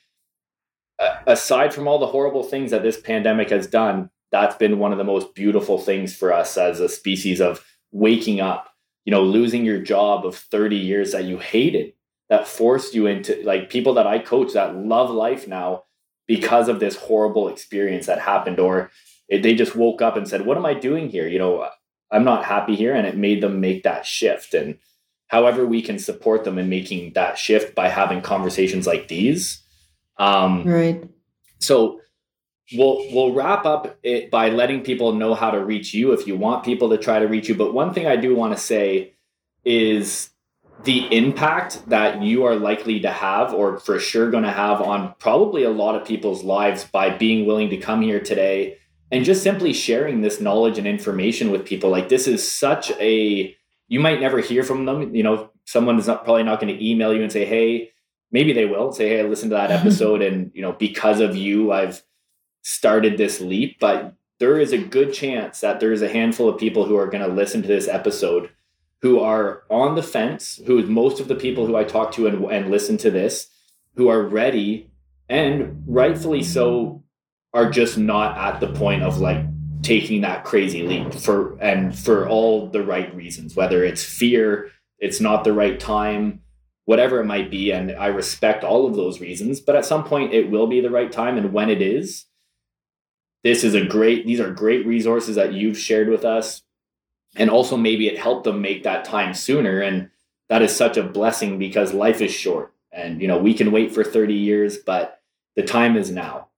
uh, aside from all the horrible things that this pandemic has done, that's been one of the most beautiful things for us as a species of waking up. You know, losing your job of thirty years that you hated, that forced you into like people that I coach that love life now because of this horrible experience that happened, or it, they just woke up and said, "What am I doing here?" You know, I'm not happy here, and it made them make that shift. And however we can support them in making that shift by having conversations like these. Um, right. So we'll we'll wrap up it by letting people know how to reach you if you want people to try to reach you. But one thing I do want to say is the impact that you are likely to have or for sure going to have on probably a lot of people's lives by being willing to come here today and just simply sharing this knowledge and information with people like this is such a you might never hear from them. You know someone is not probably not going to email you and say hey maybe they will say hey listen to that [LAUGHS] episode and you know because of you i've started this leap. But there is a good chance that there is a handful of people who are going to listen to this episode who are on the fence who most of the people who i talk to and, and listen to this who are ready and rightfully so are just not at the point of like taking that crazy leap for and for all the right reasons whether it's fear it's not the right time whatever it might be and i respect all of those reasons but at some point it will be the right time and when it is this is a great these are great resources that you've shared with us and also maybe it helped them make that time sooner and that is such a blessing because life is short and you know we can wait for 30 years but the time is now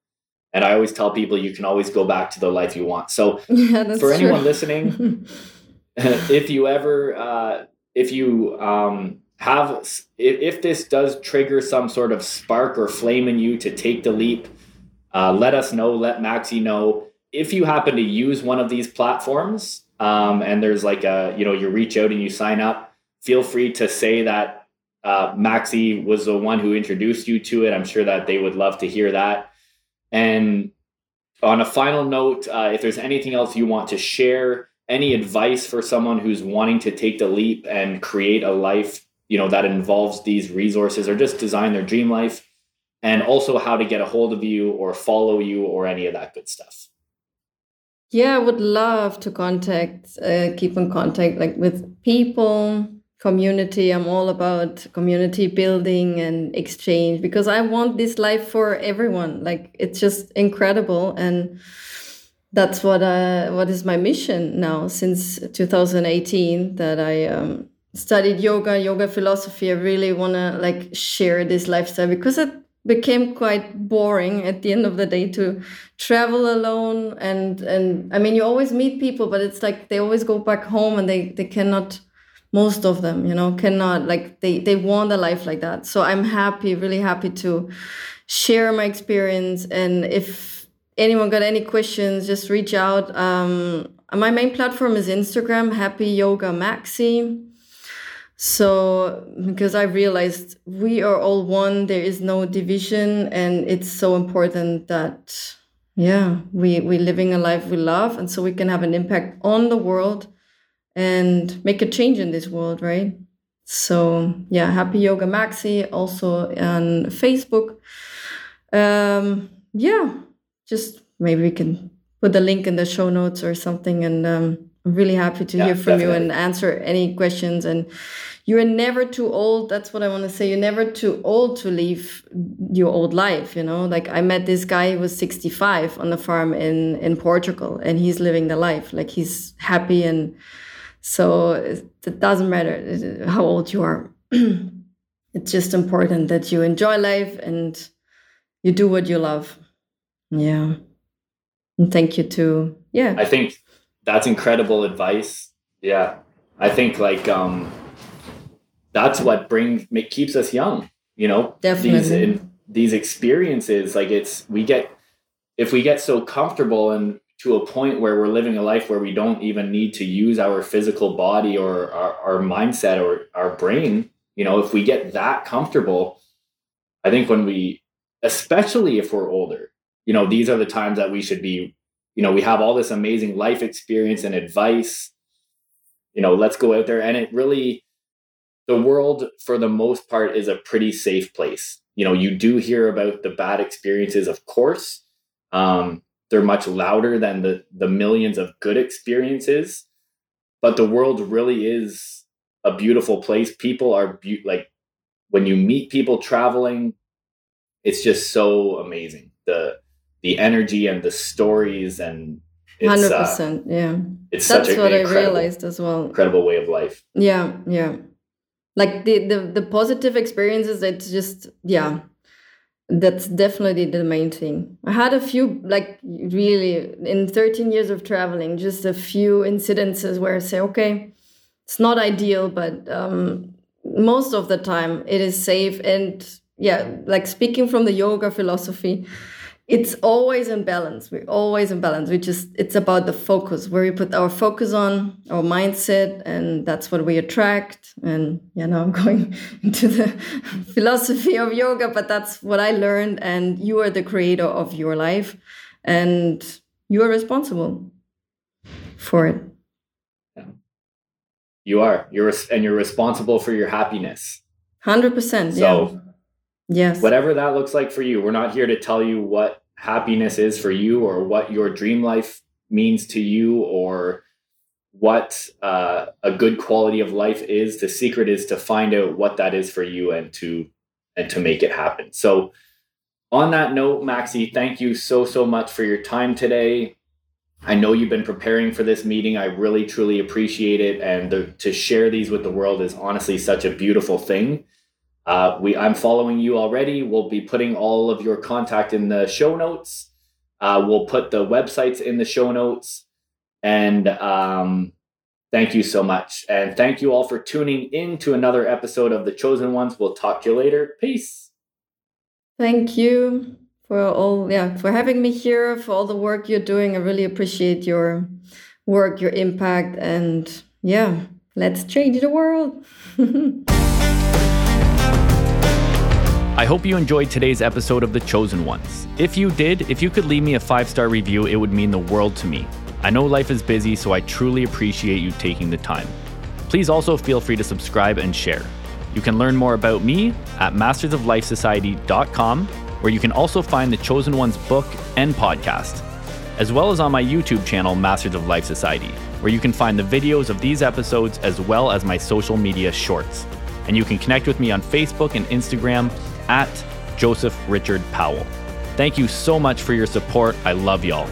and I always tell people you can always go back to the life you want. So [LAUGHS] yeah, for anyone listening, [LAUGHS] [LAUGHS] if you ever, uh, if you um, have, if, if this does trigger some sort of spark or flame in you to take the leap, uh, let us know. Let Maxi know. If you happen to use one of these platforms, um, and there's like a, you know, you reach out and you sign up, feel free to say that uh, Maxi was the one who introduced you to it. I'm sure that they would love to hear that. And on a final note, uh, if there's anything else you want to share, any advice for someone who's wanting to take the leap and create a life, you know, that involves these resources or just design their dream life, and also how to get a hold of you or follow you or any of that good stuff. Yeah, I would love to contact, uh, keep in contact like with people, community. I'm all about community building and exchange because I want this life for everyone. Like it's just incredible and that's what uh, what is my mission now since 2018 that I um, studied yoga, yoga philosophy. I really want to like share this lifestyle because it became quite boring at the end of the day to travel alone and and I mean you always meet people but it's like they always go back home and they they cannot most of them you know cannot like they they want a life like that. So i'm happy really happy to share my experience. And if anyone got any questions just reach out. Um, my main platform is instagram happy yoga maxi. So because i realized we are all one there is no division and it's so important that yeah we we living a life we love and so we can have an impact on the world and make a change in this world, right? So yeah, Happy Yoga Maxi also on Facebook. Um, yeah, just maybe we can put the link in the show notes or something. And um, I'm really happy to Yeah, hear from you and answer any questions. And you're never too old. That's what I want to say. You're never too old to leave your old life. You know, like I met this guy who was 65 on the farm in in Portugal, and he's living the life. Like he's happy, and so it doesn't matter how old you are. [CLEARS THROAT] it's just important that you enjoy life and you do what you love. Yeah. And thank you too. yeah. I think that's incredible advice. Yeah. I think like um that's what brings keeps us young, you know. These Definitely. in, these experiences like it's we get if we get so comfortable and to a point where we're living a life where we don't even need to use our physical body or our, our mindset or our brain, you know, if we get that comfortable, I think when we especially if we're older, you know, these are the times that we should be you know, we have all this amazing life experience and advice. You know, let's go out there. And it really, the world for the most part is a pretty safe place. You know, you do hear about the bad experiences, of course. Um, they're much louder than the the millions of good experiences, but the world really is a beautiful place. People are be- like when you meet people traveling, it's just so amazing. The the energy and the stories and it's, Hundred uh, percent. Yeah. it's That's such a, what I realized as well. incredible way of life. Yeah, yeah. Like the the the positive experiences, it's just yeah. That's definitely the main thing. I had a few like really in 13 years of traveling, just a few incidences where I say, okay, it's not ideal, but um most of the time it is safe and yeah, like speaking from the yoga philosophy, it's always in balance. We're always in balance. We just it's about the focus where we put our focus on our mindset, and that's what we attract. And yeah, now [LAUGHS] I'm going into the [LAUGHS] philosophy of yoga, but that's what I learned. And you are the creator of your life, and you are responsible for it. Yeah. You are. You're and you're responsible for your happiness. Hundred percent. Yeah. Yes. whatever that looks like for you, we're not here to tell you what happiness is for you or what your dream life means to you or what uh, a good quality of life is. The secret is to find out what that is for you and to and to make it happen. So on that note, Maxi, thank you so so much for your time today. I know you've been preparing for this meeting. I really truly appreciate it, and the, to share these with the world is honestly such a beautiful thing. Uh, we I'm following you already. We'll be putting all of your contact in the show notes. Uh, we'll put the websites in the show notes. And um, thank you so much. And thank you all for tuning in to another episode of The Chosen Ones. We'll talk to you later. Peace. Thank you for all yeah for having me here for all the work you're doing. I really appreciate your work, your impact, and yeah, let's change the world. [LAUGHS] I hope you enjoyed today's episode of The Chosen Ones. If you did, if you could leave me a five star review, it would mean the world to me. I know life is busy, so I truly appreciate you taking the time. Please also feel free to subscribe and share. You can learn more about me at mastersoflifesociety.com, where you can also find the Chosen Ones book and podcast, as well as on my YouTube channel, Masters of Life Society, where you can find the videos of these episodes as well as my social media shorts. And you can connect with me on Facebook and Instagram at Joseph Richard Powell. Thank you so much for your support. I love y'all.